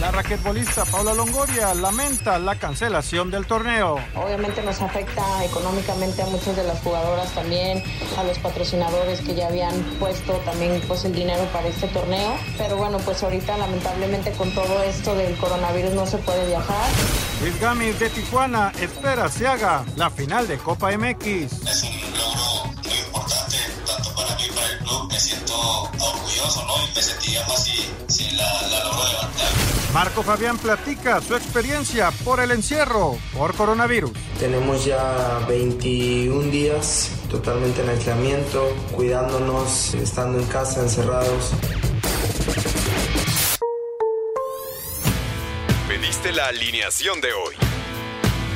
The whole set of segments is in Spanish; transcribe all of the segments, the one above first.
La raquetbolista Paula Longoria lamenta la cancelación del torneo. Obviamente nos afecta económicamente a muchas de las jugadoras también, a los patrocinadores que ya habían puesto también pues el dinero para este torneo. Pero bueno, pues ahorita lamentablemente con todo esto del coronavirus no se puede viajar. Luis Gamis de Tijuana espera se haga la final de Copa MX. es un logro muy club. Me siento orgulloso, ¿no? Y me sentiría más si, si la, la logro levantar. Marco Fabián platica su experiencia por el encierro por coronavirus. Tenemos ya 21 días totalmente en aislamiento, cuidándonos, estando en casa, encerrados. Pediste la alineación de hoy.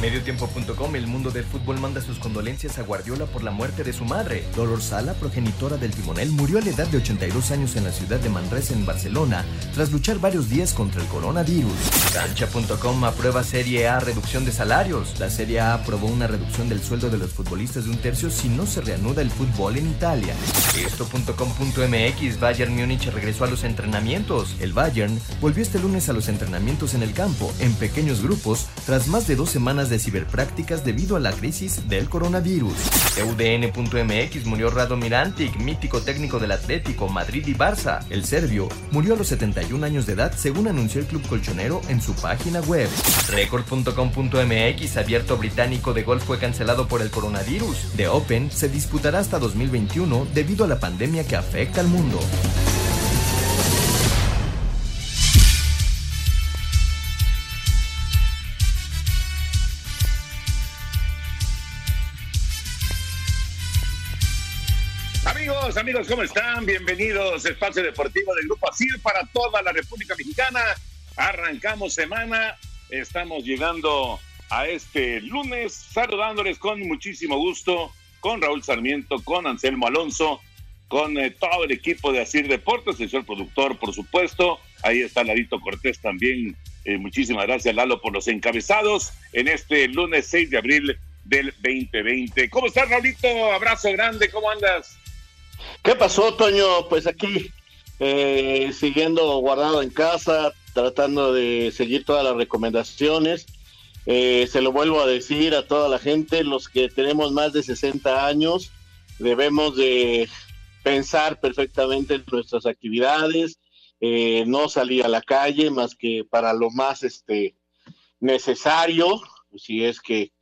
Mediotiempo.com, el mundo del fútbol manda sus condolencias a Guardiola por la muerte de su madre. Dolor Sala, progenitora del timonel, murió a la edad de 82 años en la ciudad de Manresa, en Barcelona, tras luchar varios días contra el coronavirus. Cancha.com aprueba Serie A reducción de salarios. La Serie A aprobó una reducción del sueldo de los futbolistas de un tercio si no se reanuda el fútbol en Italia. Esto.com.mx, Bayern Múnich regresó a los entrenamientos. El Bayern volvió este lunes a los entrenamientos en el campo, en pequeños grupos, tras más de dos semanas de ciberprácticas debido a la crisis del coronavirus. UDN.mx murió Rado Mirantic, mítico técnico del Atlético, Madrid y Barça. El serbio murió a los 71 años de edad, según anunció el club colchonero en su página web. Record.com.mx, abierto británico de golf fue cancelado por el coronavirus. The Open se disputará hasta 2021 debido a la pandemia que afecta al mundo. Amigos, amigos, ¿cómo están? Bienvenidos a Espacio Deportivo del Grupo ASIR para toda la República Mexicana. Arrancamos semana, estamos llegando a este lunes, saludándoles con muchísimo gusto, con Raúl Sarmiento, con Anselmo Alonso, con eh, todo el equipo de ASIR Deportes, el señor productor, por supuesto. Ahí está Larito Cortés también. Eh, muchísimas gracias, Lalo, por los encabezados en este lunes 6 de abril del 2020. ¿Cómo estás, Raulito? Abrazo grande, ¿cómo andas? ¿Qué pasó, Toño? Pues aquí, eh, siguiendo guardado en casa, tratando de seguir todas las recomendaciones. Eh, se lo vuelvo a decir a toda la gente, los que tenemos más de 60 años, debemos de pensar perfectamente en nuestras actividades, eh, no salir a la calle más que para lo más este necesario, si es que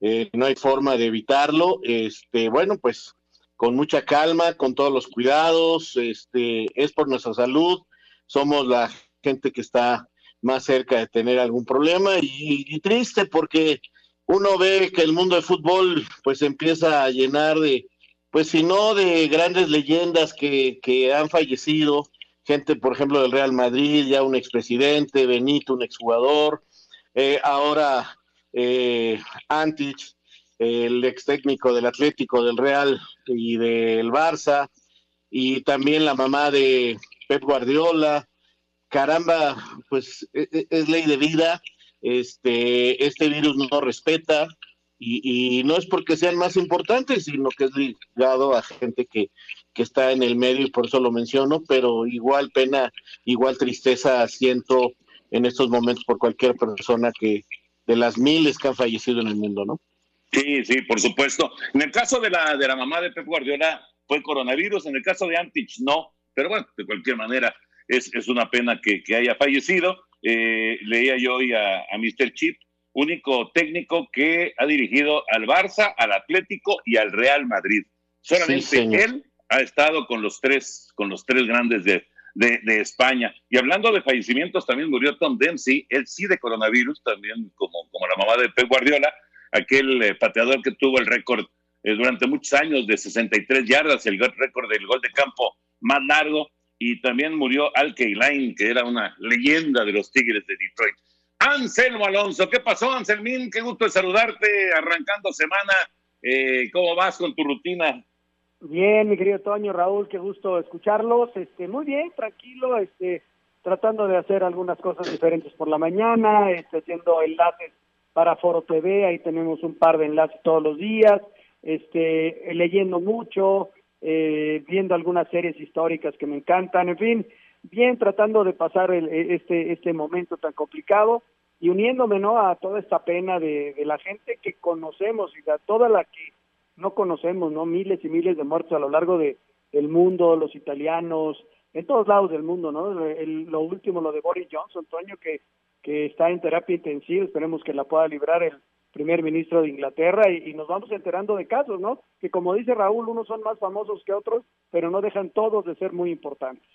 eh, no hay forma de evitarlo. Este, bueno, pues con mucha calma, con todos los cuidados, este, es por nuestra salud, somos la gente que está más cerca de tener algún problema y, triste porque uno ve que el mundo del fútbol pues empieza a llenar de, pues si no de grandes leyendas que, que han fallecido, gente por ejemplo del Real Madrid, ya un expresidente, Benito, un exjugador, eh, ahora eh, Antich, el ex técnico del Atlético, del Real y del Barça, y también la mamá de Pep Guardiola. Caramba, pues e- e- es, ley de vida. Este, este virus no respeta y, no es porque sean más importantes, sino que es ligado a gente que, que está en el medio y por eso lo menciono, pero igual pena, igual tristeza siento en estos momentos por cualquier persona que de las miles que han fallecido en el mundo, ¿no? Sí, sí, por supuesto. En el caso de la, de la mamá de Pep Guardiola fue coronavirus, en el caso de Antich no, pero bueno, de cualquier manera es, es una pena que, que haya fallecido. Eh, leía yo hoy a, a Mr. Chip, único técnico que ha dirigido al Barça, al Atlético y al Real Madrid. Solamente Sí, él ha estado con los tres, con los tres grandes de, de, de España. Y hablando de fallecimientos, también murió Tom Dempsey, él sí de coronavirus, también como, como la mamá de Pep Guardiola, aquel eh, pateador que tuvo el récord eh, durante muchos años de 63 yardas, el récord del gol de campo más largo. Y también murió Al Keilain, que era una leyenda de los Tigres de Detroit. Anselmo Alonso, ¿qué pasó, Anselmín? Qué gusto de saludarte, arrancando semana. Eh, ¿Cómo vas con tu rutina? Bien, mi querido Toño, Raúl, qué gusto escucharlos. Este, muy bien, tranquilo, este, tratando de hacer algunas cosas diferentes por la mañana, este, haciendo enlaces para Foro TV, ahí tenemos un par de enlaces todos los días, este, leyendo mucho, eh, viendo algunas series históricas que me encantan, en fin, bien tratando de pasar el, este, este momento tan complicado y uniéndome, ¿no? A toda esta pena de, de la gente que conocemos y a toda la que no conocemos, ¿no? Miles y miles de muertos a lo largo de, del mundo, los italianos, en todos lados del mundo, ¿no? El- lo último, lo de Boris Johnson, Toño, que, está en terapia intensiva, esperemos que la pueda librar el primer ministro de Inglaterra y, y nos vamos enterando de casos, ¿no? Que como dice Raúl, unos son más famosos que otros, pero no dejan todos de ser muy importantes.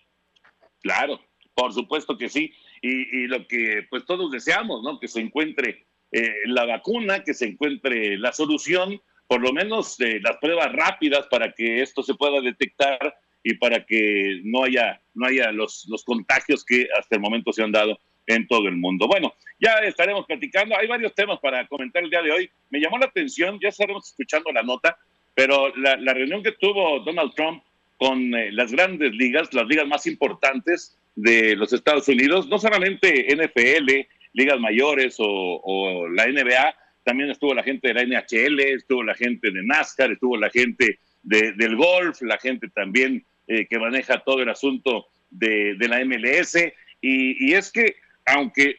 Claro, por supuesto que sí. Y, y lo que pues todos deseamos, ¿no? Que se encuentre eh, la vacuna, que se encuentre la solución, por lo menos eh, las pruebas rápidas para que esto se pueda detectar y para que no haya, no haya los, los contagios que hasta el momento se han dado en todo el mundo. Bueno, ya estaremos platicando. Hay varios temas para comentar el día de hoy. Me llamó la atención, ya estaremos escuchando la nota, pero la, la reunión que tuvo Donald Trump con eh, las grandes ligas, las ligas más importantes de los Estados Unidos, no solamente NFL, ligas mayores o, la NBA, también estuvo la gente de la NHL, estuvo la gente de NASCAR, estuvo la gente de- del golf, la gente también eh, que maneja todo el asunto de, de la MLS. Y es que, aunque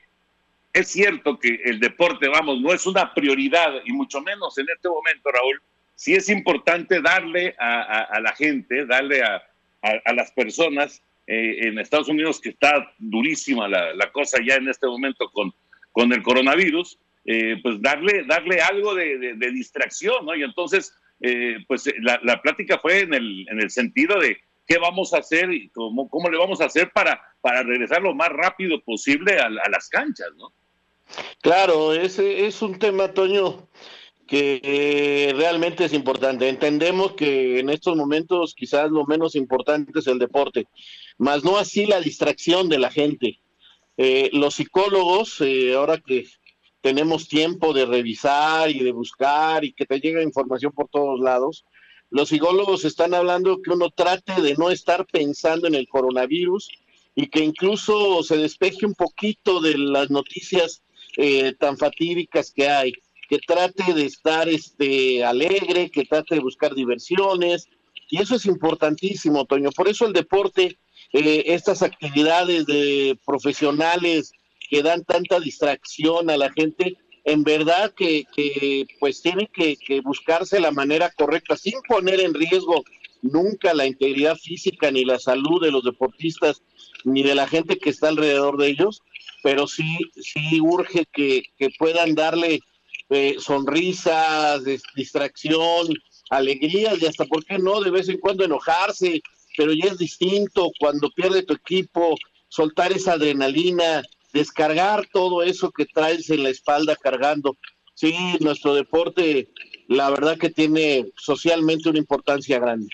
es cierto que el deporte, vamos, no es una prioridad, y mucho menos en este momento, Raúl, sí es importante darle a, la gente, darle a, a- las personas eh, en Estados Unidos, que está durísima la, la cosa ya en este momento con, con el coronavirus, eh, pues darle, darle algo de, distracción, ¿no? Y entonces, eh, pues la, la plática fue en el, en el sentido de qué vamos a hacer y cómo, cómo le vamos a hacer para, para regresar lo más rápido posible a, a las canchas, ¿no? Claro, ese es un tema, Toño, que eh, realmente es importante. Entendemos que en estos momentos quizás lo menos importante es el deporte, más no así la distracción de la gente. Eh, los psicólogos, eh, ahora que tenemos tiempo de revisar y de buscar y que te llega información por todos lados, los psicólogos están hablando que uno trate de no estar pensando en el coronavirus y que incluso se despeje un poquito de las noticias eh, tan fatídicas que hay, que trate de estar este alegre, que trate de buscar diversiones, y eso es importantísimo, Toño. Por eso el deporte, eh, estas actividades de profesionales que dan tanta distracción a la gente, en verdad que, que pues tienen que, buscarse la manera correcta, sin poner en riesgo nunca la integridad física ni la salud de los deportistas ni de la gente que está alrededor de ellos, pero sí, sí urge que, puedan darle eh, sonrisas, distracción, alegrías y hasta, ¿por qué no? De vez en cuando enojarse, pero ya es distinto cuando pierde tu equipo, soltar esa adrenalina, descargar todo eso que traes en la espalda cargando. Sí, nuestro deporte, la verdad que tiene socialmente una importancia grande.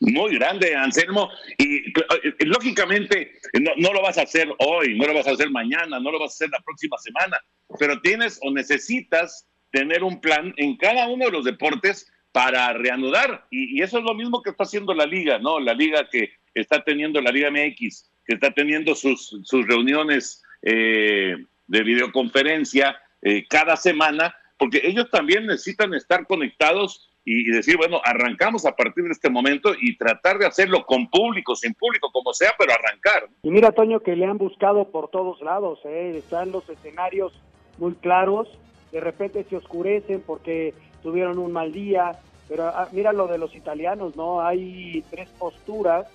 Muy grande, Anselmo. Y eh, lógicamente no, no lo vas a hacer hoy, no lo vas a hacer mañana, no lo vas a hacer la próxima semana, pero tienes o necesitas tener un plan en cada uno de los deportes para reanudar. Y, eso es lo mismo que está haciendo la liga, ¿no? La liga que está teniendo la Liga MX, que está teniendo sus, sus reuniones eh, de videoconferencia eh, cada semana, porque ellos también necesitan estar conectados y, decir, bueno, arrancamos a partir de este momento y tratar de hacerlo con público, sin público, como sea, pero arrancar. Y mira, Toño, que le han buscado por todos lados, ¿eh? están los escenarios muy claros, de repente se oscurecen porque tuvieron un mal día, pero ah, mira lo de los italianos, ¿no? Hay tres posturas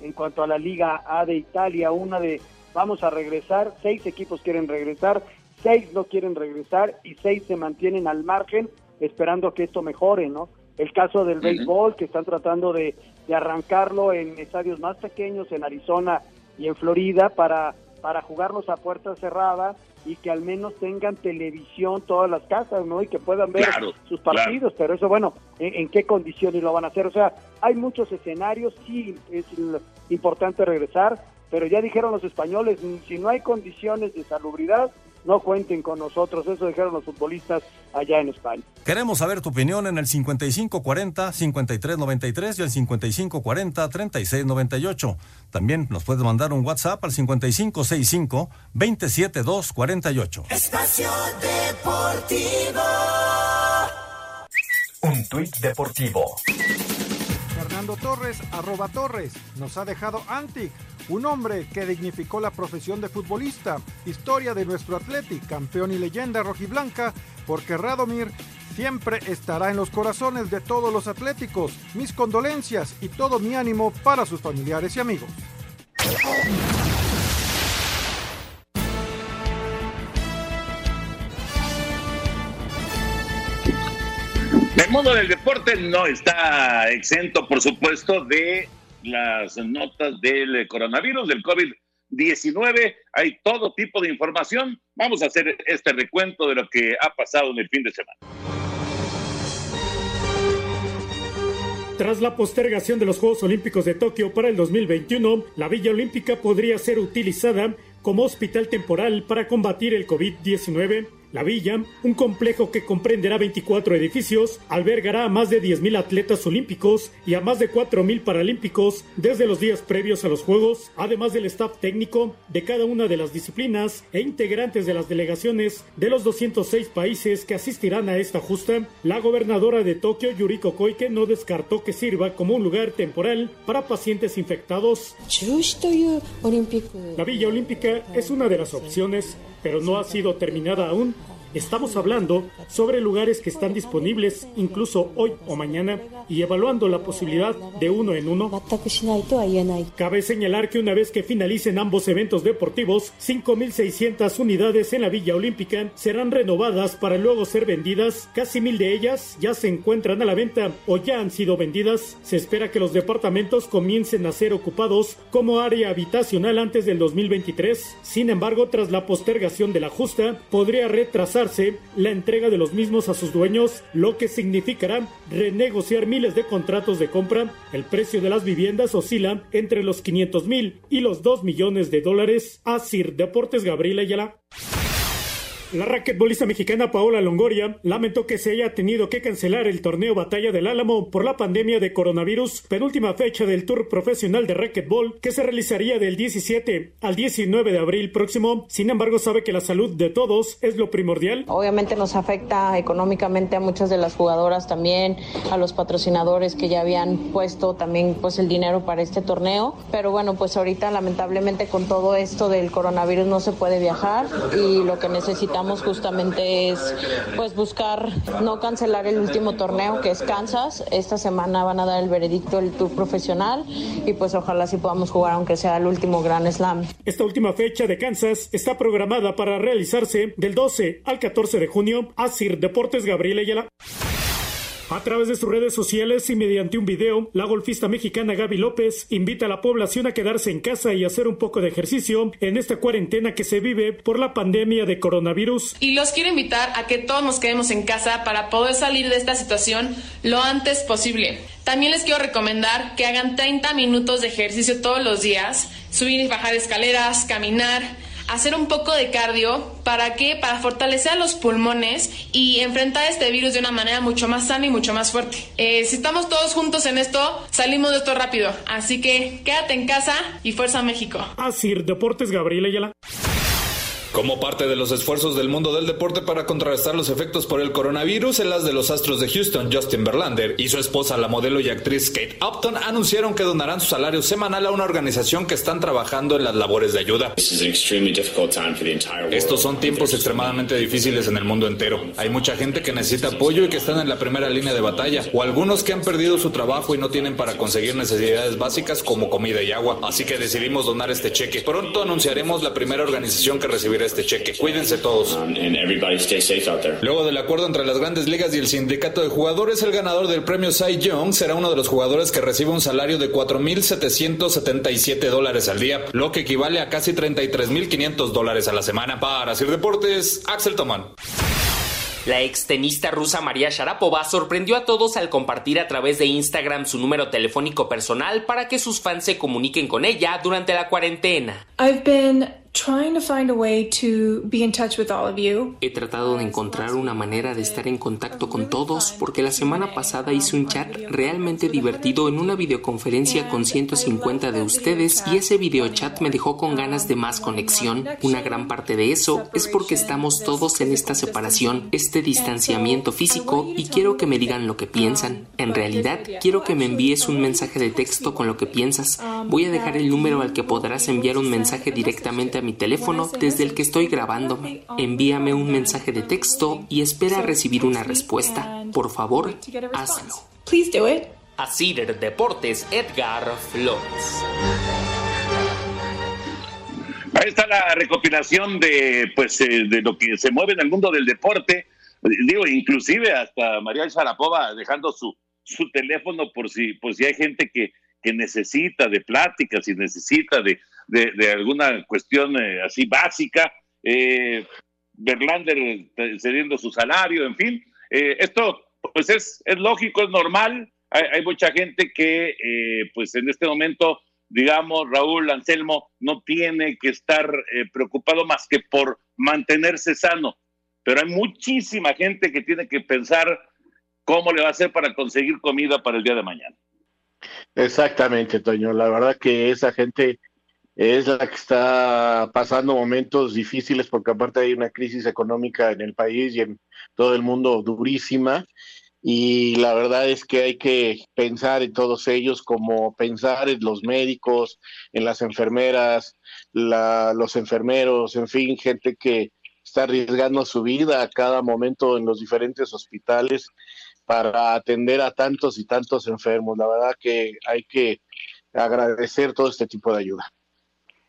en cuanto a la Liga A de Italia, una de vamos a regresar, seis equipos quieren regresar, seis no quieren regresar y seis se mantienen al margen esperando que esto mejore, ¿no? El caso del béisbol, que están tratando de, de arrancarlo en estadios más pequeños, en Arizona y en Florida, para, para jugarlos a puerta cerrada y que al menos tengan televisión todas las casas, ¿no? Y que puedan ver Claro, sus partidos, pero eso, bueno, ¿en, en qué condiciones lo van a hacer? O sea, hay muchos escenarios, sí es importante regresar, pero ya dijeron los españoles, mm, si no hay condiciones de salubridad, no cuenten con nosotros, eso dijeron los futbolistas allá en España. Queremos saber tu opinión en el 5540-5393 y el 5540-3698. También nos puedes mandar un WhatsApp al 5565-27248. Espacio Deportivo. Un tuit deportivo. Fernando Torres, arroba Torres, nos ha dejado Antic, un hombre que dignificó la profesión de futbolista, historia de nuestro Atleti, campeón y leyenda rojiblanca, porque Radomir siempre estará en los corazones de todos los atléticos. Mis condolencias y todo mi ánimo para sus familiares y amigos. El mundo del deporte no está exento, por supuesto, de las notas del coronavirus, del COVID-19. Hay todo tipo de información. Vamos a hacer este recuento de lo que ha pasado en el fin de semana. Tras la postergación de los Juegos Olímpicos de Tokio para el 2021, la Villa Olímpica podría ser utilizada como hospital temporal para combatir el COVID-19. La villa, un complejo que comprenderá 24 edificios, albergará a más de 10.000 atletas olímpicos y a más de 4.000 paralímpicos desde los días previos a los Juegos, además del staff técnico de cada una de las disciplinas e integrantes de las delegaciones de los 206 países que asistirán a esta justa. La gobernadora de Tokio, Yuriko Koike, no descartó que sirva como un lugar temporal para pacientes infectados. La Villa Olímpica es una de las opciones, pero no ha sido terminada aún. Estamos hablando sobre lugares que están disponibles incluso hoy o mañana y evaluando la posibilidad de uno en uno. Cabe señalar que una vez que finalicen ambos eventos deportivos, 5.600 unidades en la Villa Olímpica serán renovadas para luego ser vendidas. Casi mil de ellas ya se encuentran a la venta o ya han sido vendidas. Se espera que los departamentos comiencen a ser ocupados como área habitacional antes del 2023. Sin embargo, tras la postergación de la justa, podría la entrega de los mismos a sus dueños, lo que significará renegociar miles de contratos de compra. El precio de las viviendas oscila entre los 500 mil y los 2 millones de dólares. Asir Deportes Gabriela Ayala. La raquetbolista mexicana Paola Longoria lamentó que se haya tenido que cancelar el torneo Batalla del Álamo por la pandemia de coronavirus, penúltima fecha del Tour Profesional de Racquetball que se realizaría del 17 al 19 de abril próximo. Sin embargo, sabe que la salud de todos es lo primordial. Obviamente nos afecta económicamente a muchas de las jugadoras también, a los patrocinadores que ya habían puesto también pues el dinero para este torneo, pero bueno, pues ahorita lamentablemente con todo esto del coronavirus no se puede viajar y lo que necesitamos justamente es pues buscar no cancelar el último torneo que es Kansas. Esta semana van a dar el veredicto del tour profesional y pues ojalá sí podamos jugar aunque sea el último Grand Slam. Esta última fecha de Kansas está programada para realizarse del 12 al 14 de junio. Asir Deportes Gabriel Ayala. A través de sus redes sociales y mediante un video, la golfista mexicana Gaby López invita a la población a quedarse en casa y hacer un poco de ejercicio en esta cuarentena que se vive por la pandemia de coronavirus. Y los quiero invitar a que todos nos quedemos en casa para poder salir de esta situación lo antes posible. También les quiero recomendar que hagan 30 minutos de ejercicio todos los días, subir y bajar escaleras, caminar, hacer un poco de cardio. ¿Para qué? Para fortalecer a los pulmones y enfrentar este virus de una manera mucho más sana y mucho más fuerte. Eh, si estamos todos juntos en esto, salimos de esto rápido. Así que quédate en casa y fuerza México. Asir Deportes Gabriel Ayala. Como parte de los esfuerzos del mundo del deporte para contrarrestar los efectos por el coronavirus, el as de los Astros de Houston, Justin Verlander, y su esposa, la modelo y actriz Kate Upton, anunciaron que donarán su salario semanal a una organización que están trabajando en las labores de ayuda. Estos son tiempos extremadamente difíciles en el mundo entero. Hay mucha gente que necesita apoyo y que están en la primera línea de batalla, o algunos que han perdido su trabajo y no tienen para conseguir necesidades básicas como comida y agua. Así que decidimos donar este cheque. Pronto anunciaremos la primera organización que recibirá este cheque. Cuídense todos. Luego del acuerdo entre las grandes ligas y el sindicato de jugadores, el ganador del premio Cy Young será uno de los jugadores que recibe un salario de 4.777 dólares al día, lo que equivale a casi 33.500 dólares a la semana. Para Sir Deportes, Axel Tomán. La extenista rusa María Sharapova sorprendió a todos al compartir a través de Instagram su número telefónico personal para que sus fans se comuniquen con ella durante la cuarentena. I've been trying to find a way to be in touch with all of you. He tratado de encontrar una manera de estar en contacto con todos porque la semana pasada hice un chat realmente divertido en una videoconferencia con 150 de ustedes y ese videochat me dejó con ganas de más conexión. Una gran parte de eso es porque estamos todos en esta separación, este distanciamiento físico y quiero que me digan lo que piensan. En realidad, quiero que me envíes un mensaje de texto con lo que piensas. Voy a dejar el número al que podrás enviar un mensaje directamente a mi teléfono desde el que estoy grabándome. Envíame un mensaje de texto y espera recibir una respuesta. Por favor, hazlo. Please do it. A Cider Deportes, Edgar Flores. Ahí está la recopilación de pues eh, de lo que se mueve en el mundo del deporte. Digo, inclusive hasta María Sharapova dejando su, su teléfono por si, por si hay gente que, que necesita de pláticas y necesita de, de, alguna cuestión eh, así básica. Eh, Berlander cediendo su salario, en fin. Eh, esto pues es, es lógico, es normal. Hay, mucha gente que eh, pues en este momento digamos, Raúl Anselmo no tiene que estar eh, preocupado más que por mantenerse sano. Pero hay muchísima gente que tiene que pensar cómo le va a hacer para conseguir comida para el día de mañana. Exactamente, Toño. La verdad que esa gente es la que está pasando momentos difíciles porque aparte hay una crisis económica en el país y en todo el mundo durísima y la verdad es que hay que pensar en todos ellos como pensar en los médicos, en las enfermeras, la, los enfermeros, en fin, gente que está arriesgando su vida a cada momento en los diferentes hospitales para atender a tantos y tantos enfermos. La verdad que hay que agradecer todo este tipo de ayuda.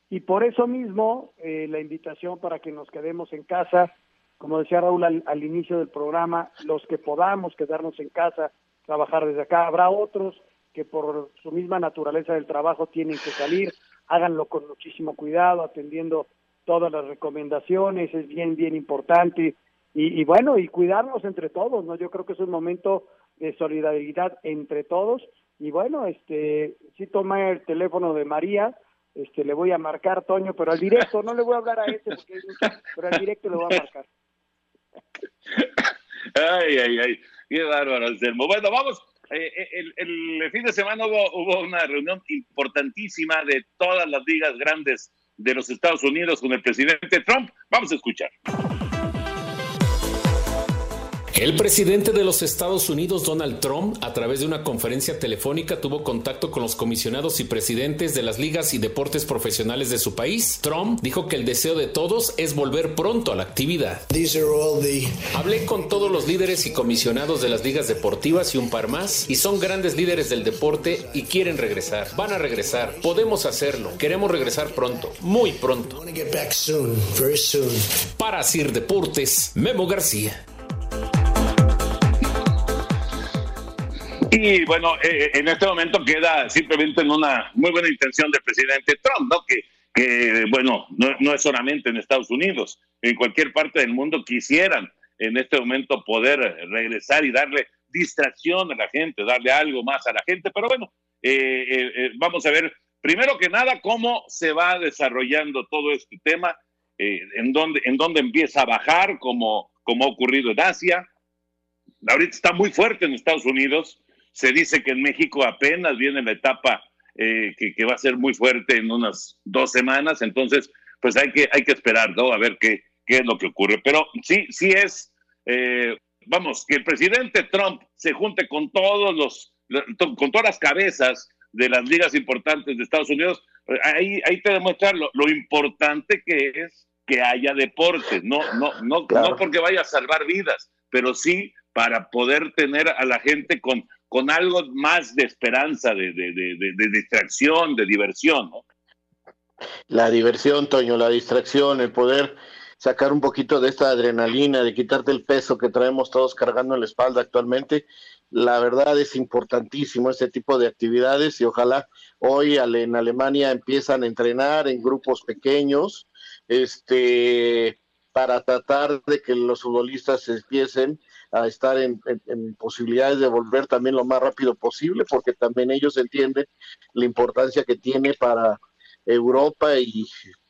Y por eso mismo, eh, la invitación para que nos quedemos en casa, como decía Raúl al, inicio del programa, los que podamos quedarnos en casa, trabajar desde acá, habrá otros que por su misma naturaleza del trabajo tienen que salir, háganlo con muchísimo cuidado, atendiendo todas las recomendaciones, es bien, bien importante. Y, y bueno, y cuidarnos entre todos, ¿no? Yo creo que es un momento de solidaridad entre todos. Y bueno, este, sí tomé el teléfono de María, este, le voy a marcar, Toño, pero al directo, no le voy a hablar a este, porque es mucho, pero al directo le voy a marcar. Ay, ay, ay, qué bárbaro, Anselmo. Bueno, vamos, eh, el, el, fin de semana hubo una reunión importantísima de todas las ligas grandes de los Estados Unidos con el presidente Trump. Vamos a escuchar. El presidente de los Estados Unidos, Donald Trump, a través de una conferencia telefónica tuvo contacto con los comisionados y presidentes de las ligas y deportes profesionales de su país. Trump dijo que el deseo de todos es volver pronto a la actividad. The... Hablé con todos los líderes y comisionados de las ligas deportivas y un par más, y son grandes líderes del deporte y quieren regresar. Van a regresar. Podemos hacerlo. Queremos regresar pronto. Muy pronto. Soon, soon. Para Sir Deportes, Memo García. Y bueno, eh, en este momento queda simplemente en una muy buena intención del presidente Trump, ¿no? Que, que bueno, no, no, es solamente en Estados Unidos, en cualquier parte del mundo quisieran en este momento poder regresar y darle distracción a la gente, darle algo más a la gente, pero bueno, eh, eh, vamos a ver, primero que nada, cómo se va desarrollando todo este tema, en, dónde, en dónde empieza a bajar, como, como ha ocurrido en Asia. Ahorita está muy fuerte en Estados Unidos, se dice que en México apenas viene la etapa eh, que, que, va a ser muy fuerte en unas dos semanas, entonces pues hay que, hay que esperar, ¿no? A ver qué, qué es lo que ocurre. Pero sí, sí es, eh, vamos, que el presidente Trump se junte con todos los, con todas las cabezas de las ligas importantes de Estados Unidos, ahí, ahí te demuestra lo, lo importante que es que haya deportes, no, no, no, no porque vaya a salvar vidas, pero sí para poder tener a la gente con, con algo más de esperanza, de, de, de, de distracción, de diversión, ¿no? La diversión, Toño, la distracción, el poder sacar un poquito de esta adrenalina, de quitarte el peso que traemos todos cargando en la espalda actualmente. La verdad es importantísimo este tipo de actividades y ojalá hoy en Alemania empiezan a entrenar en grupos pequeños, este, para tratar de que los futbolistas empiecen a estar en, posibilidades de volver también lo más rápido posible, porque también ellos entienden la importancia que tiene para Europa y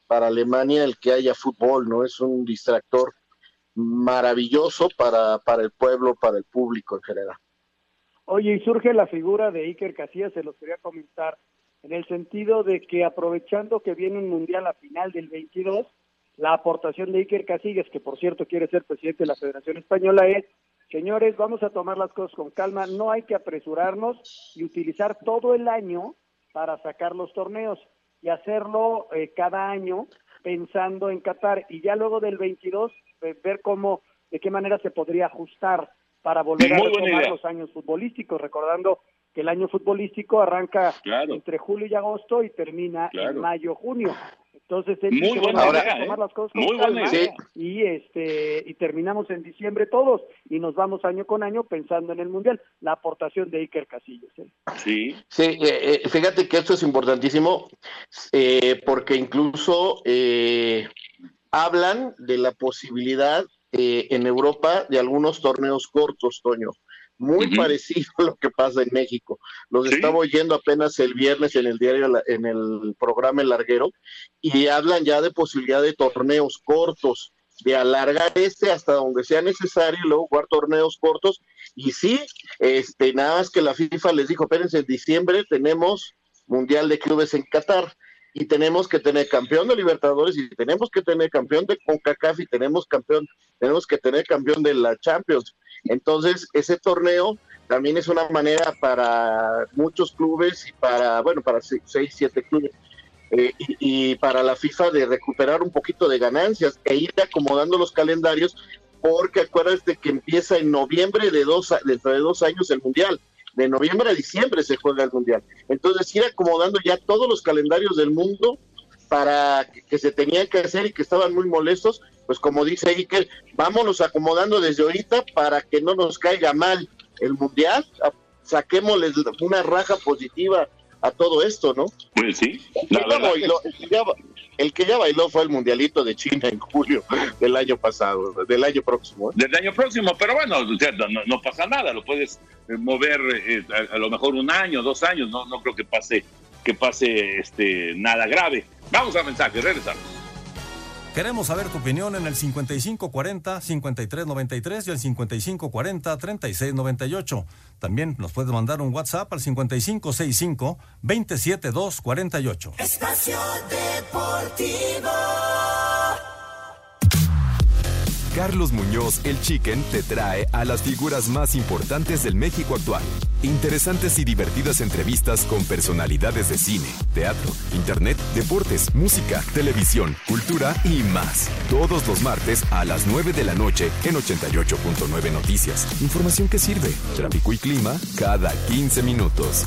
para Alemania el que haya fútbol, ¿no? Es un distractor maravilloso para, para el pueblo, para el público en general. Oye, y surge la figura de Iker Casillas, se los quería comentar, en el sentido de que aprovechando que viene un mundial a final del 22, la aportación de Iker Casillas, que por cierto quiere ser presidente de la Federación Española, es, señores, vamos a tomar las cosas con calma, no hay que apresurarnos y utilizar todo el año para sacar los torneos y hacerlo eh, cada año pensando en Qatar. Y ya luego del 22 eh, ver cómo, de qué manera se podría ajustar para volver a retomar los años futbolísticos, recordando que el año futbolístico arranca entre julio y agosto y termina en mayo, junio. Entonces, él muy buena idea, tomar ¿eh? las cosas muy buena idea. y este y terminamos en diciembre todos y nos vamos año con año pensando en el mundial. La aportación de Iker Casillas. ¿eh? Sí. Sí, eh, eh, fíjate que esto es importantísimo eh, porque incluso hablan de la posibilidad en Europa de algunos torneos cortos, Toño muy parecido a lo que pasa en México. Los estaba oyendo apenas el viernes en el diario, en el programa El Larguero, y hablan ya de posibilidad de torneos cortos, de alargar este hasta donde sea necesario y luego jugar torneos cortos. Y sí, este, nada más que la FIFA les dijo, espérense, en diciembre tenemos Mundial de Clubes en Qatar y tenemos que tener campeón de Libertadores y tenemos que tener campeón de CONCACAF y tenemos campeón, tenemos que tener campeón de la Champions. Entonces, ese torneo también es una manera para muchos clubes y para, bueno, para seis, siete clubes eh, y, para la FIFA de recuperar un poquito de ganancias e ir acomodando los calendarios porque acuérdate que empieza en noviembre de dos, dentro de dos años el Mundial de noviembre a diciembre se juega el mundial. Entonces, ir acomodando ya todos los calendarios del mundo para que, se tenían que hacer y que estaban muy molestos, pues como dice Iker, vámonos acomodando desde ahorita para que no nos caiga mal el mundial, saquémosles una raja positiva a todo esto, ¿no? Pues sí. el, que ya bailó, fue el mundialito de China en julio del año pasado, del año próximo. ¿eh? Del año próximo, pero bueno, no, pasa nada, lo puedes eh, mover eh, a, lo mejor un año, dos años, no, no creo que pase que pase este nada grave. Vamos a mensaje, regresamos. Queremos saber tu opinión en el 5540-5393 y el 5540-3698. También nos puedes mandar un WhatsApp al 5565-27248. Espacio Deportivo. Carlos Muñoz, el Chicken, te trae a las figuras más importantes del México actual. Interesantes y divertidas entrevistas con personalidades de cine, teatro, internet, deportes, música, televisión, cultura y más. Todos los martes a las 9 de la noche en 88.9 Noticias. Información que sirve. Tráfico y clima cada 15 minutos.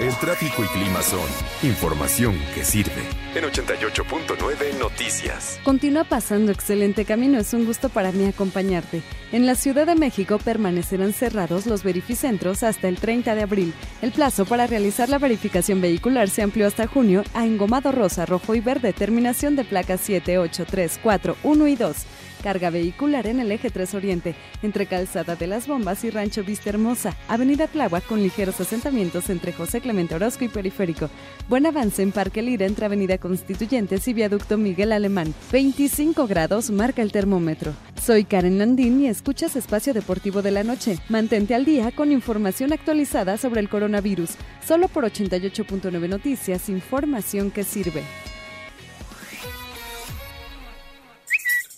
El tráfico y clima son información que sirve. En 88.9 Noticias. Continúa pasando excelente camino. Es un gusto para mí acompañarte. En la Ciudad de México permanecerán cerrados los verificentros hasta el 30 de abril. El plazo para realizar la verificación vehicular se amplió hasta junio a engomado rosa, rojo y verde, terminación de placas 7, 8, 3, 4, 1 y 2 carga vehicular en el eje 3 Oriente, entre Calzada de las Bombas y Rancho Vista Hermosa, Avenida Tláhuac con ligeros asentamientos entre José Clemente Orozco y Periférico. Buen avance en Parque Lira entre Avenida Constituyentes y Viaducto Miguel Alemán. 25 grados marca el termómetro. Soy Karen Landín y escuchas Espacio Deportivo de la Noche. Mantente al día con información actualizada sobre el coronavirus. Solo por 88.9 Noticias, información que sirve.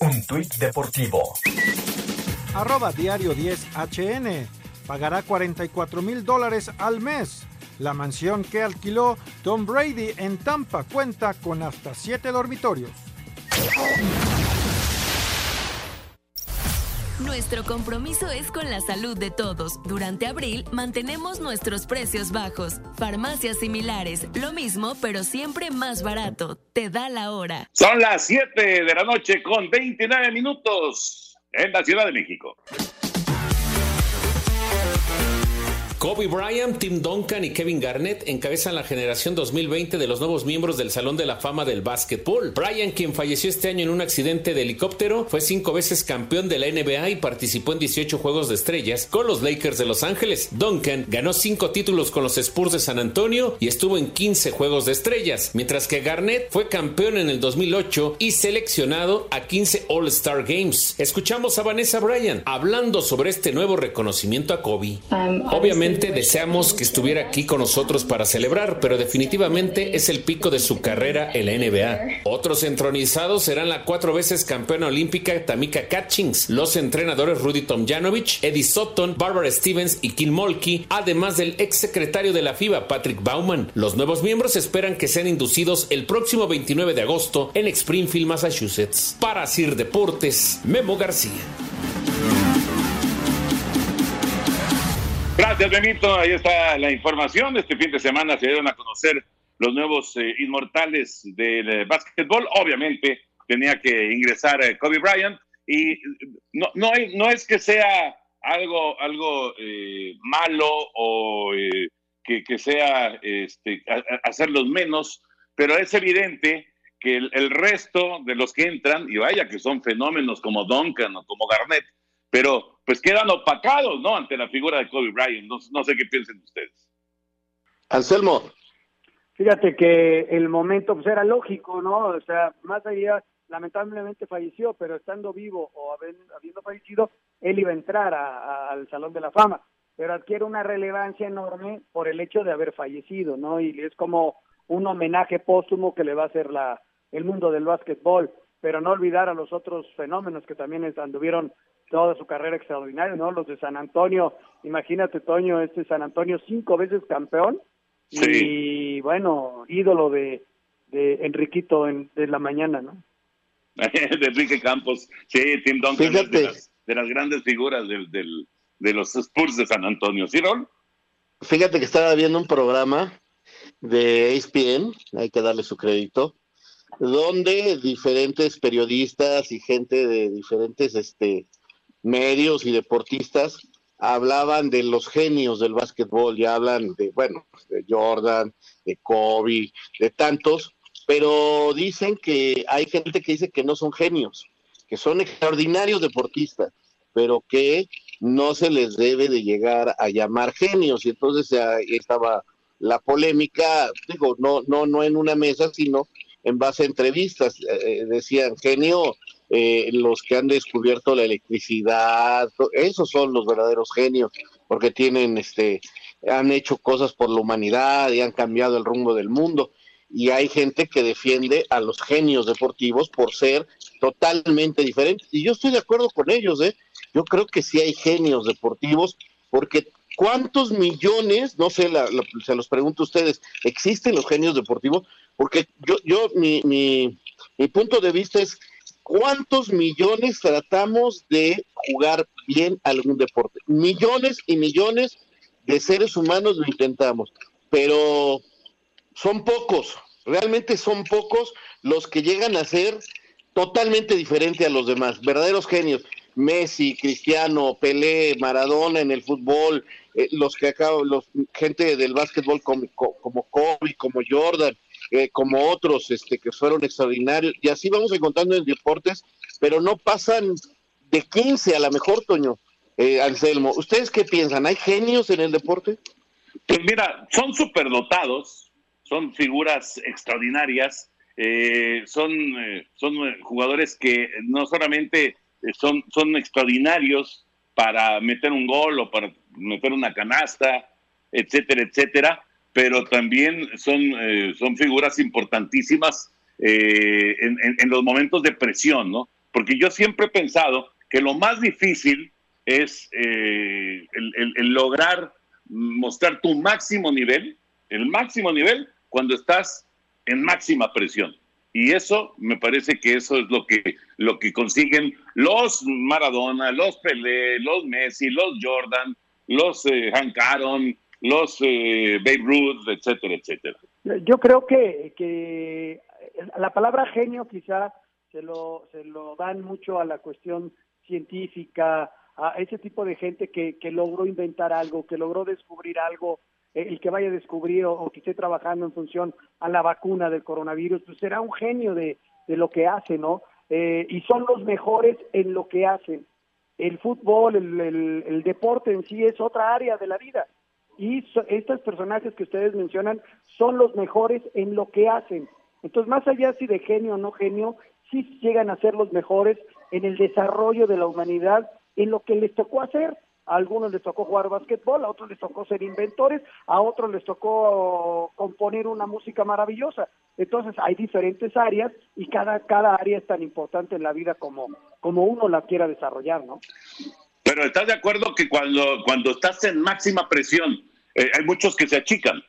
Un tuit deportivo. Arroba diario 10 HN. Pagará 44 mil dólares al mes. La mansión que alquiló Tom Brady en Tampa cuenta con hasta 7 dormitorios. Nuestro compromiso es con la salud de todos. Durante abril mantenemos nuestros precios bajos. Farmacias similares, lo mismo, pero siempre más barato. Te da la hora. Son las 7 de la noche con 29 minutos en la Ciudad de México. Kobe Bryant, Tim Duncan y Kevin Garnett encabezan la generación 2020 de los nuevos miembros del Salón de la Fama del Básquetbol. Bryant, quien falleció este año en un accidente de helicóptero, fue cinco veces campeón de la NBA y participó en 18 Juegos de Estrellas con los Lakers de Los Ángeles. Duncan ganó cinco títulos con los Spurs de San Antonio y estuvo en 15 Juegos de Estrellas, mientras que Garnett fue campeón en el 2008 y seleccionado a 15 All-Star Games. Escuchamos a Vanessa Bryant hablando sobre este nuevo reconocimiento a Kobe. Obviamente, deseamos que estuviera aquí con nosotros para celebrar, pero definitivamente es el pico de su carrera en la NBA. Otros entronizados serán la cuatro veces campeona olímpica Tamika Catchings, los entrenadores Rudy Tomjanovich, Eddie Sutton, Barbara Stevens y Kim Mulkey, además del ex secretario de la FIBA Patrick Bauman. Los nuevos miembros esperan que sean inducidos el próximo 29 de agosto en Springfield, Massachusetts. Para Sir Deportes, Memo García. Gracias, Benito. Ahí está la información. Este fin de semana se dieron a conocer los nuevos eh, inmortales del eh, básquetbol. Obviamente tenía que ingresar eh, Kobe Bryant y no, no, hay- no es que sea algo, algo eh, malo o eh, que, que sea este, hacerlos menos, pero es evidente que el, el resto de los que entran, y vaya que son fenómenos como Duncan o como Garnett, pero pues quedan opacados, ¿no? Ante la figura de Kobe Bryant. No, no sé qué piensen ustedes. Anselmo. Fíjate que el momento pues era lógico, ¿no? O sea, más allá, lamentablemente falleció, pero estando vivo o habiendo fallecido, él iba a entrar a- a- al Salón de la Fama, pero adquiere una relevancia enorme por el hecho de haber fallecido, ¿no? Y es como un homenaje póstumo que le va a hacer la, el mundo del básquetbol, pero no olvidar a los otros fenómenos que también anduvieron toda su carrera extraordinaria, ¿no? Los de San Antonio, imagínate, Toño, este San Antonio cinco veces campeón, y bueno, ídolo de, de Enriquito en, de la mañana, ¿no? de Enrique Campos. Sí, Tim Duncan es de las, de las grandes figuras del, del- de los Spurs de San Antonio. ¿Sí, Rol? Fíjate que estaba viendo un programa de ESPN, hay que darle su crédito, donde diferentes periodistas y gente de diferentes este, medios y deportistas hablaban de los genios del básquetbol, ya hablan de, bueno, de Jordan, de Kobe, de tantos, pero dicen que hay gente que dice que no son genios, que son extraordinarios deportistas, pero que no se les debe de llegar a llamar genios. Y entonces ahí estaba la polémica, digo, no, no, no en una mesa, sino en base a entrevistas. Eh, decían, genio, eh, los que han descubierto la electricidad, esos son los verdaderos genios, porque tienen, este, han hecho cosas por la humanidad y han cambiado el rumbo del mundo. Y hay gente que defiende a los genios deportivos por ser totalmente diferentes. Y yo estoy de acuerdo con ellos, ¿eh? Yo creo que sí hay genios deportivos, porque ¿cuántos millones, no sé, la- se los pregunto a ustedes, existen los genios deportivos? Porque yo, yo mi, mi, mi punto de vista es, ¿cuántos millones tratamos de jugar bien algún deporte? Millones y millones de seres humanos lo intentamos, pero son pocos, realmente son pocos los que llegan a ser totalmente diferente a los demás, verdaderos genios. Messi, Cristiano, Pelé, Maradona en el fútbol, eh, los que acabo, los gente del básquetbol como, co- como Kobe, como Jordan, eh, como otros este, que fueron extraordinarios, y así vamos encontrando en deportes, pero no pasan de 15 a la mejor, Toño, eh, Anselmo. ¿Ustedes qué piensan? ¿Hay genios en el deporte? Pues mira, son superdotados, son figuras extraordinarias, eh, son, eh, son eh, jugadores que no solamente eh, son, son extraordinarios para meter un gol o para meter una canasta, etcétera, etcétera, pero también son, eh, son figuras importantísimas eh, en, en- los momentos de presión, ¿no? porque yo siempre he pensado que lo más difícil es eh, el, lograr mostrar tu máximo nivel, el máximo nivel cuando estás en máxima presión. Y eso me parece que eso es lo que, lo que consiguen los Maradona, los Pelé, los Messi, los Jordan, los eh, Hank los eh, Babe Ruth, etcétera, etcétera. Yo creo que, que la palabra genio quizá se lo, se lo dan mucho a la cuestión científica, a ese tipo de gente que, que logró inventar algo, que logró descubrir algo, eh, el que vaya a descubrir o, que esté trabajando en función a la vacuna del coronavirus, pues será un genio de, de lo que hace, ¿no? Eh, y son los mejores en lo que hacen. El fútbol, el, el, deporte en sí es otra área de la vida. Y estos personajes que ustedes mencionan son los mejores en lo que hacen. Entonces, más allá si de genio o no genio, sí llegan a ser los mejores en el desarrollo de la humanidad, en lo que les tocó hacer. A algunos les tocó jugar básquetbol, a otros les tocó ser inventores, a otros les tocó componer una música maravillosa. Entonces hay diferentes áreas y cada, cada área es tan importante en la vida como, como uno la quiera desarrollar, ¿no? Pero ¿estás de acuerdo que cuando, cuando estás en máxima presión, eh, hay muchos que se achican?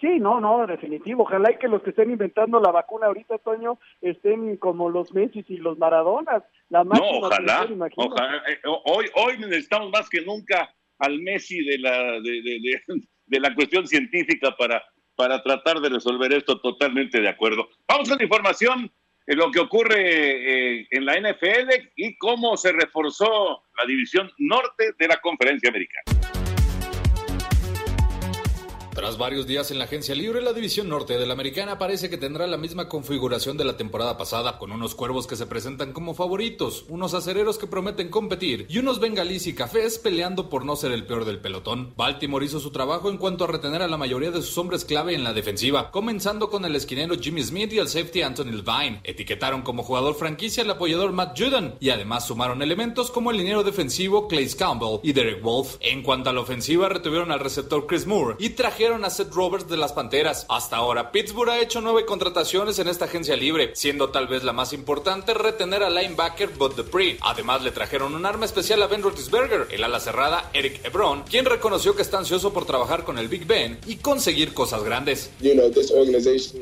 Sí, no, no, definitivo. Ojalá y que los que estén inventando la vacuna ahorita, Toño, estén como los Messi y los Maradonas. La no, ojalá, ojalá. Eh, hoy, hoy necesitamos más que nunca al Messi de la, de, de, la cuestión científica para, para tratar de resolver esto totalmente de acuerdo. Vamos a la información lo que ocurre eh, en la NFL y cómo se reforzó la división norte de la conferencia americana. Tras varios días en la agencia libre, la división norte de la americana parece que tendrá la misma configuración de la temporada pasada, con unos cuervos que se presentan como favoritos, unos acereros que prometen competir y unos bengalís y cafés peleando por no ser el peor del pelotón. Baltimore hizo su trabajo en cuanto a retener a la mayoría de sus hombres clave en la defensiva, comenzando con el esquinero Jimmy Smith y el safety Anthony Levine. Etiquetaron como jugador franquicia al apoyador Matt Judon y además sumaron elementos como el liniero defensivo Clay Campbell y Derek Wolf. En cuanto a la ofensiva, retuvieron al receptor Chris Moore y trajeron a Seth Roberts de las Panteras. Hasta ahora, Pittsburgh ha hecho nueve contrataciones en esta agencia libre, siendo tal vez la más importante retener al linebacker Bud Dupree. Además, le trajeron un arma especial a Ben Roethlisberger, el ala cerrada Eric Ebron, quien reconoció que está ansioso por trabajar con el Big Ben y conseguir cosas grandes.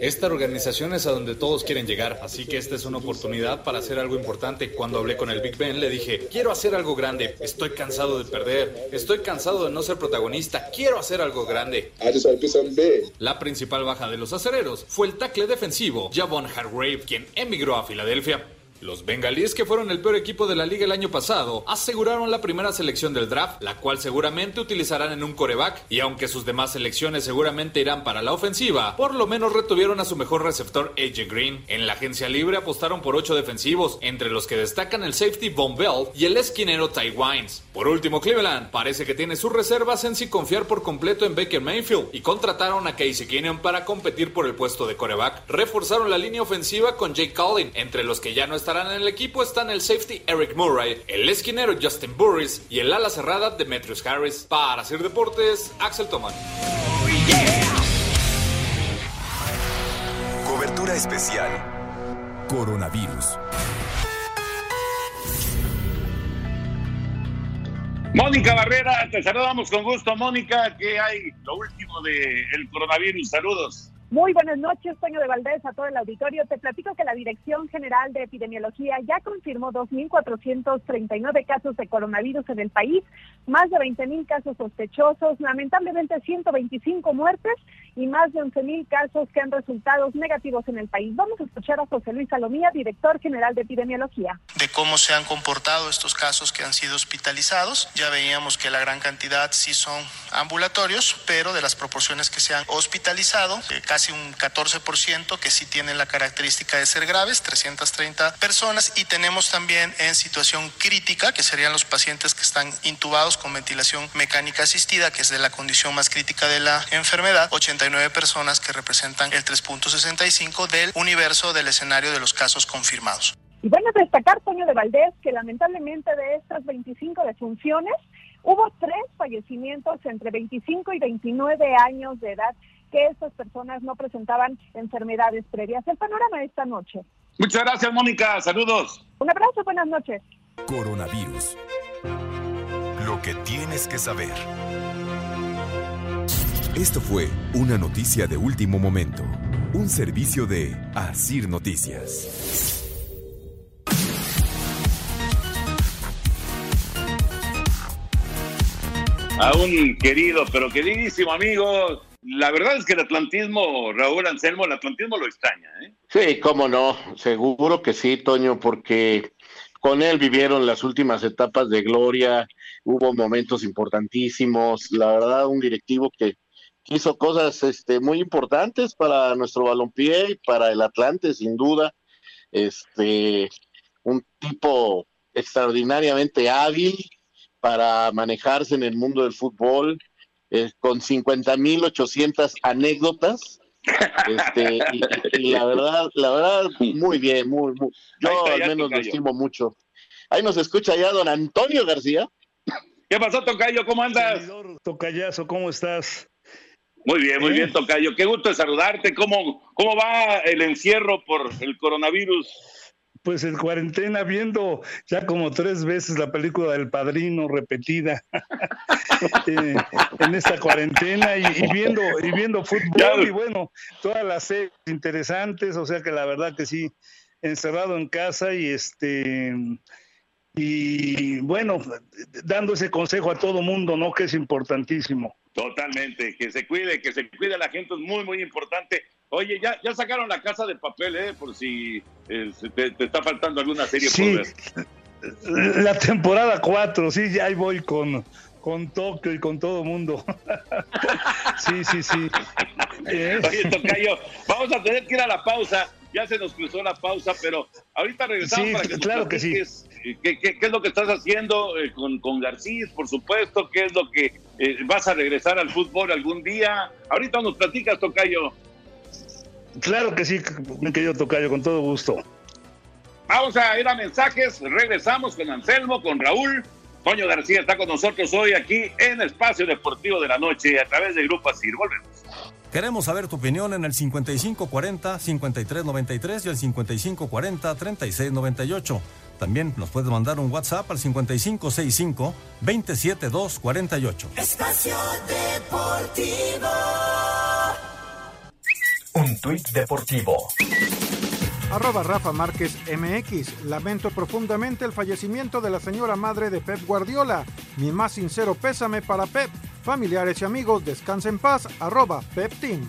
Esta organización es a donde todos quieren llegar, así que esta es una oportunidad para hacer algo importante. Cuando hablé con el Big Ben, le dije, quiero hacer algo grande, estoy cansado de perder, estoy cansado de no ser protagonista, quiero hacer algo grande. La principal baja de los acereros fue el tackle defensivo Javon Hargrave, quien emigró a Filadelfia. Los bengalíes, que fueron el peor equipo de la liga el año pasado, aseguraron la primera selección del draft, la cual seguramente utilizarán en un coreback, y aunque sus demás selecciones seguramente irán para la ofensiva, por lo menos retuvieron a su mejor receptor AJ Green. En la agencia libre apostaron por ocho defensivos, entre los que destacan el safety Von Bell y el esquinero Ty Wines. Por último, Cleveland parece que tiene sus reservas en si confiar por completo en Baker Mayfield y contrataron a Casey Keenum para competir por el puesto de coreback. Reforzaron la línea ofensiva con Jake Collin, entre los que ya no en el equipo están el safety Eric Murray, el esquinero Justin Burris y el ala cerrada Demetrius Harris. Para hacer deportes, Axel Toman. Cobertura especial. Coronavirus. Mónica Barrera, te saludamos con gusto. Mónica, ¿qué hay? Lo último del coronavirus. Saludos. Muy buenas noches, Toño de Valdés, a todo el auditorio. Te platico que la Dirección General de Epidemiología ya confirmó 2.439 casos de coronavirus en el país, más de 20.000 casos sospechosos, lamentablemente 125 muertes y más de 11.000 casos que han resultado negativos en el país. Vamos a escuchar a José Luis Salomía, director general de epidemiología. De cómo se han comportado estos casos que han sido hospitalizados. Ya veíamos que la gran cantidad sí son ambulatorios, pero de las proporciones que se han hospitalizado, eh, casi un 14% que sí tienen la característica de ser graves, 330 personas, y tenemos también en situación crítica, que serían los pacientes que están intubados con ventilación mecánica asistida, que es de la condición más crítica de la enfermedad, 89 personas que representan el 3.65 del universo del escenario de los casos confirmados. Y bueno, destacar, Toño de Valdés, que lamentablemente de estas 25 defunciones, hubo tres fallecimientos entre 25 y 29 años de edad que estas personas no presentaban enfermedades previas. El panorama de esta noche. Muchas gracias, Mónica. Saludos. Un abrazo, buenas noches. Coronavirus. Lo que tienes que saber. Esto fue una noticia de último momento. Un servicio de Asir Noticias. A un querido, pero queridísimo amigo. La verdad es que el atlantismo, Raúl Anselmo, el atlantismo lo extraña, ¿eh? Sí, cómo no, seguro que sí, Toño, porque con él vivieron las últimas etapas de gloria, hubo momentos importantísimos, la verdad, un directivo que hizo cosas este, muy importantes para nuestro balompié y para el Atlante, sin duda. Este, un tipo extraordinariamente hábil para manejarse en el mundo del fútbol, eh, con 50.800 anécdotas. Este, y, y la verdad, la verdad, muy bien, muy, muy yo al menos lo estimo mucho. Ahí nos escucha ya don Antonio García. ¿Qué pasó, Tocayo? ¿Cómo andas? Tocayazo, ¿cómo estás? Muy bien, muy bien, Tocayo. Qué gusto de saludarte. ¿Cómo, ¿Cómo va el encierro por el coronavirus? Pues en cuarentena viendo ya como tres veces la película del Padrino repetida eh, en esta cuarentena y, y viendo y viendo fútbol y bueno todas las series interesantes, o sea que la verdad que sí encerrado en casa y este y bueno dando ese consejo a todo mundo, no que es importantísimo. Totalmente, que se cuide, que se cuide la gente es muy, muy importante. Oye, ya, ya sacaron la casa de papel, ¿eh? Por si eh, te, te está faltando alguna serie Sí. por ver. La temporada 4, sí, ya ahí voy con, con Tokio y con todo mundo. sí, sí, sí. Eh, Oye, Tocayo, vamos a tener que ir a la pausa. Ya se nos cruzó la pausa, pero ahorita regresamos Sí, para que claro que sí. Eh, ¿Qué, qué, qué es lo que estás haciendo eh, con, con Garcís, por supuesto? ¿Qué es lo que eh, vas a regresar al fútbol algún día? Ahorita nos platicas, Tocayo. Claro que sí, mi querido Tocayo, con todo gusto. Vamos a ir a mensajes. Regresamos con Anselmo, con Raúl. Toño García está con nosotros hoy aquí en Espacio Deportivo de la Noche a través de Grupo Asir. Volvemos. Queremos saber tu opinión en el 5540-5393 y el 5540-3698. También nos puedes mandar un WhatsApp al 5565-27248. Espacio Deportivo. Un tuit deportivo. Arroba Rafa Márquez MX. Lamento profundamente el fallecimiento de la señora madre de Pep Guardiola. Mi más sincero pésame para Pep. Familiares y amigos, descansen en paz. Arroba Pep Team.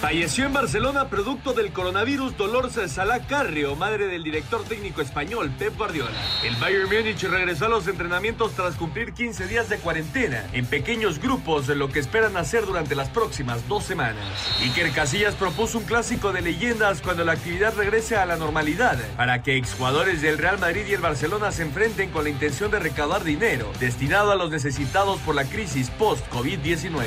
Falleció en Barcelona producto del coronavirus Dolores Salah Carrio, madre del director técnico español Pep Guardiola. El Bayern Múnich regresó a los entrenamientos tras cumplir 15 días de cuarentena en pequeños grupos de lo que esperan hacer durante las próximas dos semanas. Iker Casillas propuso un clásico de leyendas cuando la actividad regrese a la normalidad para que exjugadores del Real Madrid y el Barcelona se enfrenten con la intención de recaudar dinero destinado a los necesitados por la crisis post-COVID-19.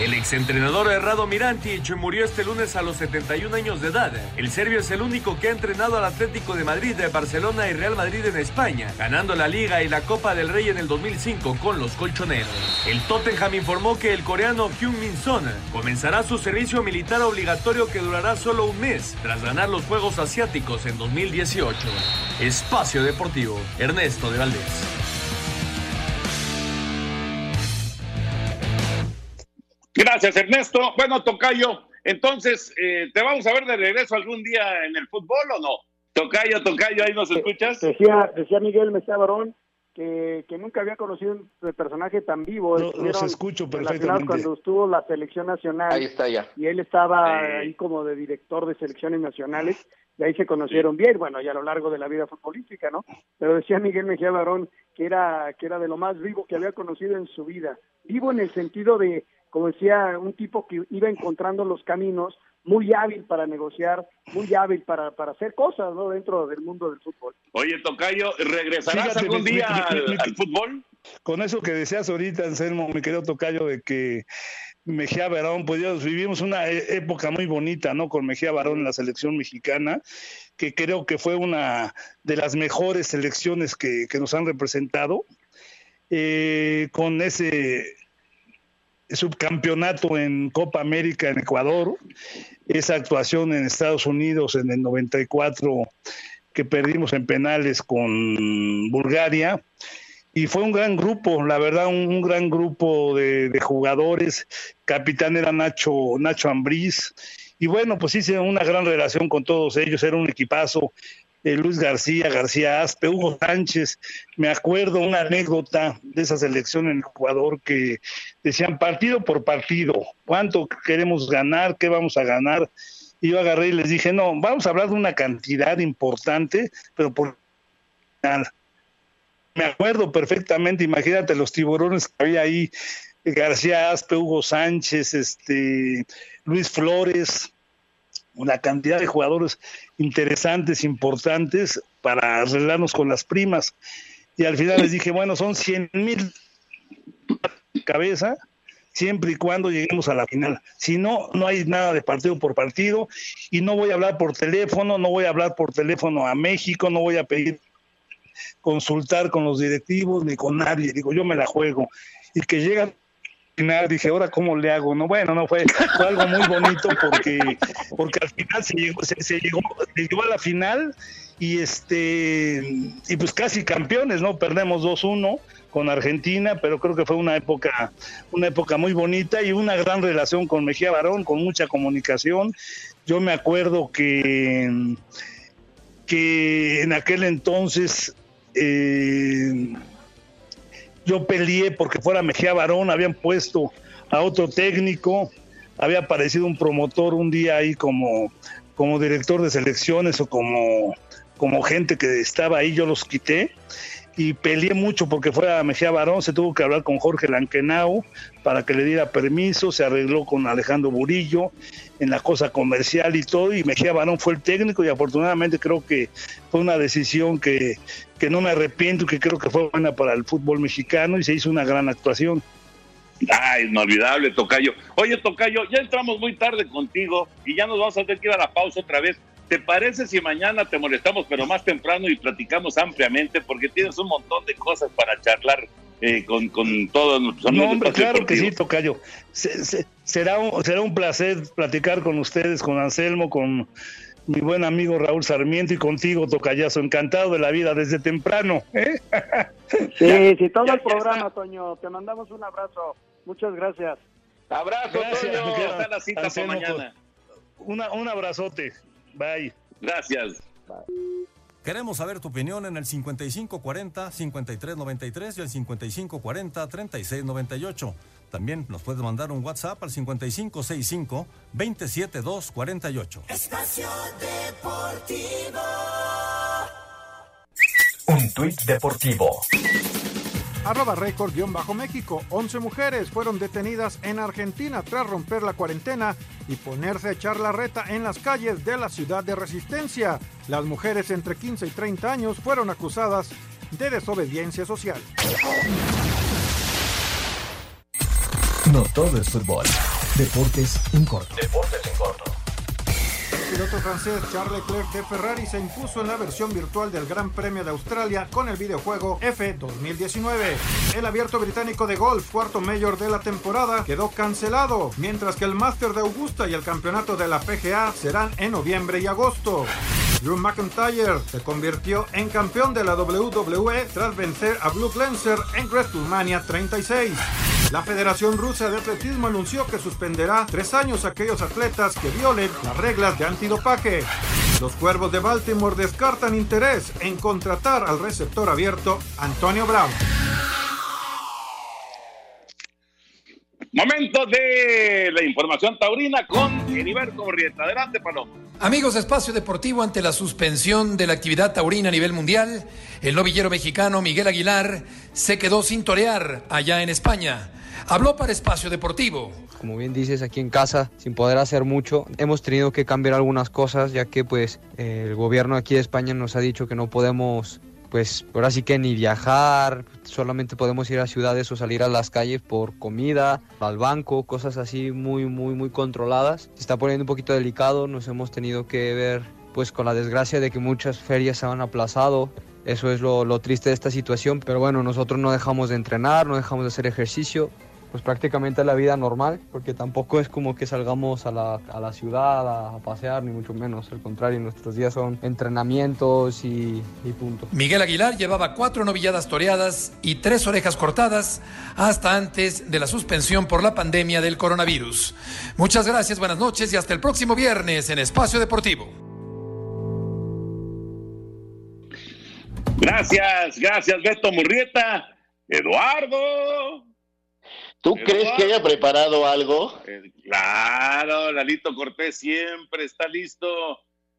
El exentrenador Errado Mirantic murió este lunes a los 71 años de edad. El serbio es el único que ha entrenado al Atlético de Madrid, Barcelona y Real Madrid en España, ganando la Liga y la Copa del Rey en el 2005 con los colchoneros. El Tottenham informó que el coreano Hyun Min Son comenzará su servicio militar obligatorio que durará solo un mes tras ganar los Juegos Asiáticos en 2018. Espacio Deportivo, Ernesto de Valdés. Gracias, Ernesto. Bueno, Tocayo, entonces, eh, ¿te vamos a ver de regreso algún día en el fútbol o no? Tocayo, Tocayo, ¿ahí nos escuchas? Decía, decía Miguel Mejía Barón que, que nunca había conocido un personaje tan vivo. Estuvieron los escucho perfectamente. Cuando estuvo la selección nacional. Ahí está ya. Y él estaba ahí como de director de selecciones nacionales. Y ahí se conocieron bien, bueno, y a lo largo de la vida futbolística, ¿no? Pero decía Miguel Mejía Barón que era, que era de lo más vivo que había conocido en su vida. Vivo en el sentido de, como decía, un tipo que iba encontrando los caminos, muy hábil para negociar, muy hábil para, para hacer cosas, ¿no? Dentro del mundo del fútbol. Oye, Tocayo, ¿regresarás Fíjate, algún día mi- mi- al, mi- al fútbol? Con eso que decías ahorita, Anselmo, mi querido Tocayo, de que Mejía Barón, pues ya vivimos una e- época muy bonita, ¿no? Con Mejía Barón en la selección mexicana, que creo que fue una de las mejores selecciones que, que nos han representado. eh, con ese subcampeonato en Copa América en Ecuador, esa actuación en Estados Unidos en el 94 que perdimos en penales con Bulgaria. Y fue un gran grupo, la verdad, un, gran grupo de, jugadores. Capitán era Nacho, Nacho Ambriz. Y bueno, pues hice una gran relación con todos ellos, era un equipazo. Luis García, García Aspe, Hugo Sánchez. Me acuerdo una anécdota de esa selección en Ecuador que decían partido por partido, cuánto queremos ganar, qué vamos a ganar. Y yo agarré y les dije, no, vamos a hablar de una cantidad importante, pero por me acuerdo perfectamente, imagínate los tiburones que había ahí, García Aspe, Hugo Sánchez, este, Luis Flores, una cantidad de jugadores interesantes, importantes para arreglarnos con las primas. Y al final les dije, bueno, son 100 mil cabeza, siempre y cuando lleguemos a la final. Si no, no hay nada de partido por partido y no voy a hablar por teléfono, no voy a hablar por teléfono a México, no voy a pedir consultar con los directivos ni con nadie. Digo, yo me la juego. Y que llega final dije, ahora cómo le hago, no, bueno, no fue, fue algo muy bonito porque, porque al final se llegó, se, llegó, se llegó a la final y este y pues casi campeones, ¿no? Perdemos 2-1 con Argentina, pero creo que fue una época, una época muy bonita y una gran relación con Mejía Barón, con mucha comunicación. Yo me acuerdo que, que en aquel entonces eh, yo peleé porque fuera Mejía Barón, habían puesto a otro técnico, había aparecido un promotor un día ahí como, como director de selecciones o como, como gente que estaba ahí, yo los quité y peleé mucho porque fuera Mejía Barón, se tuvo que hablar con Jorge Lanquenau para que le diera permiso, se arregló con Alejandro Burillo en la cosa comercial y todo, y Mejía Barón fue el técnico y afortunadamente creo que fue una decisión que, que no me arrepiento, que creo que fue buena para el fútbol mexicano y se hizo una gran actuación. Ah, inolvidable, Tocayo. Oye, Tocayo, ya entramos muy tarde contigo y ya nos vamos a tener que ir a la pausa otra vez. ¿Te parece si mañana te molestamos, pero más temprano y platicamos ampliamente? Porque tienes un montón de cosas para charlar eh, con, con, todos nuestros amigos. No, hombre, claro que sí, Tocayo. será, un, será un placer platicar con ustedes, con Anselmo, con mi buen amigo Raúl Sarmiento y contigo, Tocayazo. Encantado de la vida desde temprano. ¿eh? Sí, sí, todo el programa, Toño. Te mandamos un abrazo. Muchas gracias. Abrazo, Toño. Hasta la cita para mañana. un abrazote. Bye. Gracias. Queremos saber tu opinión en el 5540-5393 y el 5540-3698. También nos puedes mandar un WhatsApp al 5565-27248. Espacio Deportivo. Un tuit deportivo arroba récord-méxico. 11 mujeres fueron detenidas en Argentina tras romper la cuarentena y ponerse a echar la reta en las calles de la ciudad de Resistencia. Las mujeres entre 15 y 30 años fueron acusadas de desobediencia social. No todo es fútbol. Deportes en corto. Deportes en corto piloto francés Charles Leclerc de Ferrari se impuso en la versión virtual del Gran Premio de Australia con el videojuego F 2019. El abierto británico de golf, cuarto mayor de la temporada, quedó cancelado, mientras que el Master de Augusta y el campeonato de la PGA serán en noviembre y agosto. Drew McIntyre se convirtió en campeón de la WWE tras vencer a Blue Lancer en WrestleMania 36. La Federación Rusa de Atletismo anunció que suspenderá tres años a aquellos atletas que violen las reglas de antidopaje. Los Cuervos de Baltimore descartan interés en contratar al receptor abierto Antonio Brown. Momento de la información taurina con Heriberto Borrieta. Adelante, Paloma. Amigos de Espacio Deportivo, ante la suspensión de la actividad taurina a nivel mundial, el novillero mexicano Miguel Aguilar se quedó sin torear allá en España. Habló para Espacio Deportivo. Como bien dices, aquí en casa, sin poder hacer mucho, hemos tenido que cambiar algunas cosas, ya que pues el gobierno aquí de España nos ha dicho que no podemos pues ahora sí que ni viajar, solamente podemos ir a ciudades o salir a las calles por comida, al banco, cosas así muy, muy, muy controladas. Se está poniendo un poquito delicado, nos hemos tenido que ver pues con la desgracia de que muchas ferias se han aplazado Eso es lo, lo triste de esta situación, pero bueno, nosotros no dejamos de entrenar, no dejamos de hacer ejercicio, pues prácticamente la vida normal, porque tampoco es como que salgamos a la, a la ciudad a, pasear, ni mucho menos. Al contrario, nuestros días son entrenamientos y, y punto. Miguel Aguilar llevaba cuatro novilladas toreadas y tres orejas cortadas hasta antes de la suspensión por la pandemia del coronavirus. Muchas gracias, buenas noches y hasta el próximo viernes en Espacio Deportivo. Gracias, gracias Beto Murrieta. Eduardo. ¿Tú crees que haya preparado algo? Eh, claro, Lalito Cortés siempre está listo.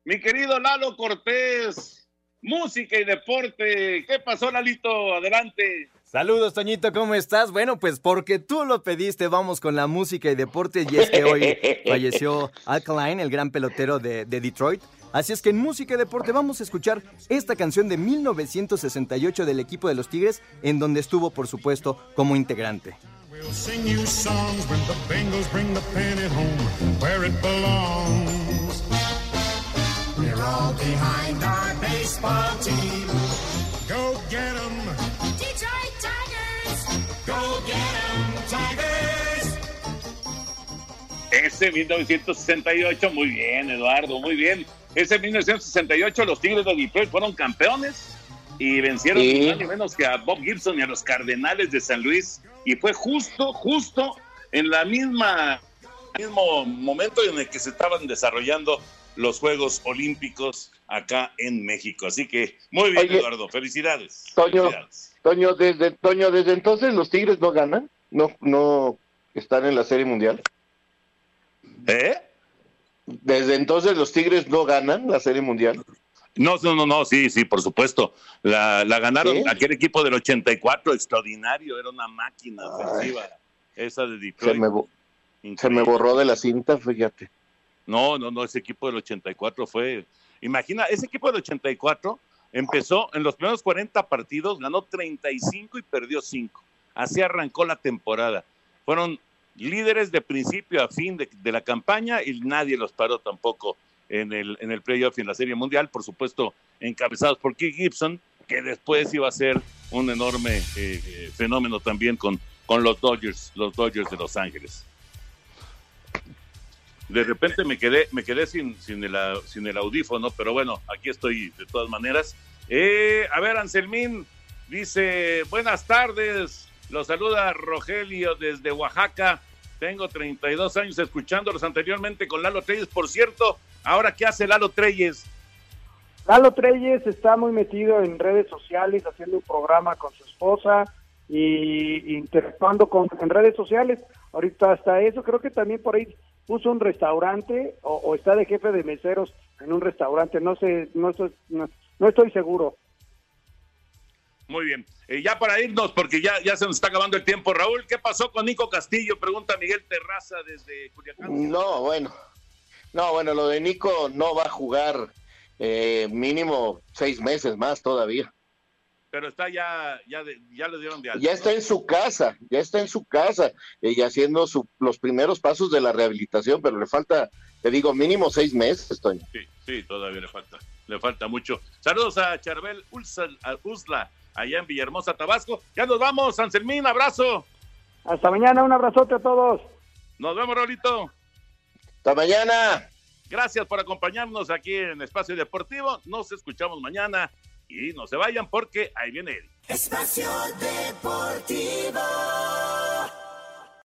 Mi querido Lalo Cortés, música y deporte. ¿Qué pasó, Lalito? Adelante. Saludos, Toñito, ¿cómo estás? Bueno, pues porque tú lo pediste, vamos con la música y deporte. Y es que hoy falleció Alkaline, el gran pelotero de, de Detroit. Así es que en música y deporte vamos a escuchar esta canción de 1968 del equipo de los Tigres, en donde estuvo, por supuesto, como integrante. We'll sing you songs when the Bengals bring the pennant home where it belongs. We're all behind our baseball team. Go get 'em, Detroit Tigers. Go get 'em, Tigers. Ese 1968, muy bien, Eduardo, muy bien. Ese 1968 los Tigres de Detroit fueron campeones y vencieron Sí. ni más ni menos que a Bob Gibson y a los Cardenales de San Luis. Y fue justo, justo en la misma mismo momento en el que se estaban desarrollando los Juegos Olímpicos acá en México. Así que muy bien, Oye, Eduardo. Felicidades. Toño, Felicidades. Toño, desde, Toño, desde entonces los Tigres no ganan, no, no están en la Serie Mundial. ¿Eh? Desde entonces los Tigres no ganan la Serie Mundial. No, no, no, no, sí, sí, por supuesto. La, la ganaron ¿Sí? aquel equipo del 84, extraordinario, era una máquina ofensiva. Esa de Se Detroit. me, se me borró de la cinta, fíjate. No, no, no, ese equipo del 84 fue. Imagina, ese equipo del 84 empezó en los primeros 40 partidos, ganó 35 y perdió 5. Así arrancó la temporada. Fueron líderes de principio a fin de, de la campaña y nadie los paró tampoco en el, en el playoff y en la Serie Mundial, por supuesto, encabezados por Keith Gibson, que después iba a ser un enorme eh, eh, fenómeno también con, con los Dodgers, los Dodgers de Los Ángeles de repente me quedé, me quedé sin, sin, el, sin el audífono, pero bueno, aquí estoy de todas maneras. Eh, a ver, Anselmín dice, buenas tardes, los saluda Rogelio desde Oaxaca. Tengo 32 años escuchándolos anteriormente con Lalo Treyes. Por cierto, ahora, ¿qué hace Lalo Treyes? Lalo Treyes está muy metido en redes sociales, haciendo un programa con su esposa y interactuando con, en redes sociales. Ahorita hasta eso, creo que también por ahí puso un restaurante o, o está de jefe de meseros en un restaurante. No sé, no estoy, no, no estoy seguro. Muy bien. Eh, ya para irnos, porque ya, ya se nos está acabando el tiempo. Raúl, ¿qué pasó con Nico Castillo? Pregunta Miguel Terraza desde Culiacán. No, bueno. No, bueno, lo de Nico no va a jugar eh, mínimo seis meses más todavía. Pero está ya, ya, de- ya le dieron de alta. Ya ¿no? está en su casa, ya está en su casa eh, y haciendo su- los primeros pasos de la rehabilitación, pero le falta, te digo, mínimo seis meses, Toño. Sí, sí, todavía le falta, le falta mucho. Saludos a Charbel Usla, allá en Villahermosa, Tabasco. Ya nos vamos, Anselmín, abrazo. Hasta mañana, un abrazote a todos. Nos vemos, Rolito. Hasta mañana. Gracias por acompañarnos aquí en Espacio Deportivo. Nos escuchamos mañana y no se vayan porque ahí viene él. Espacio Deportivo.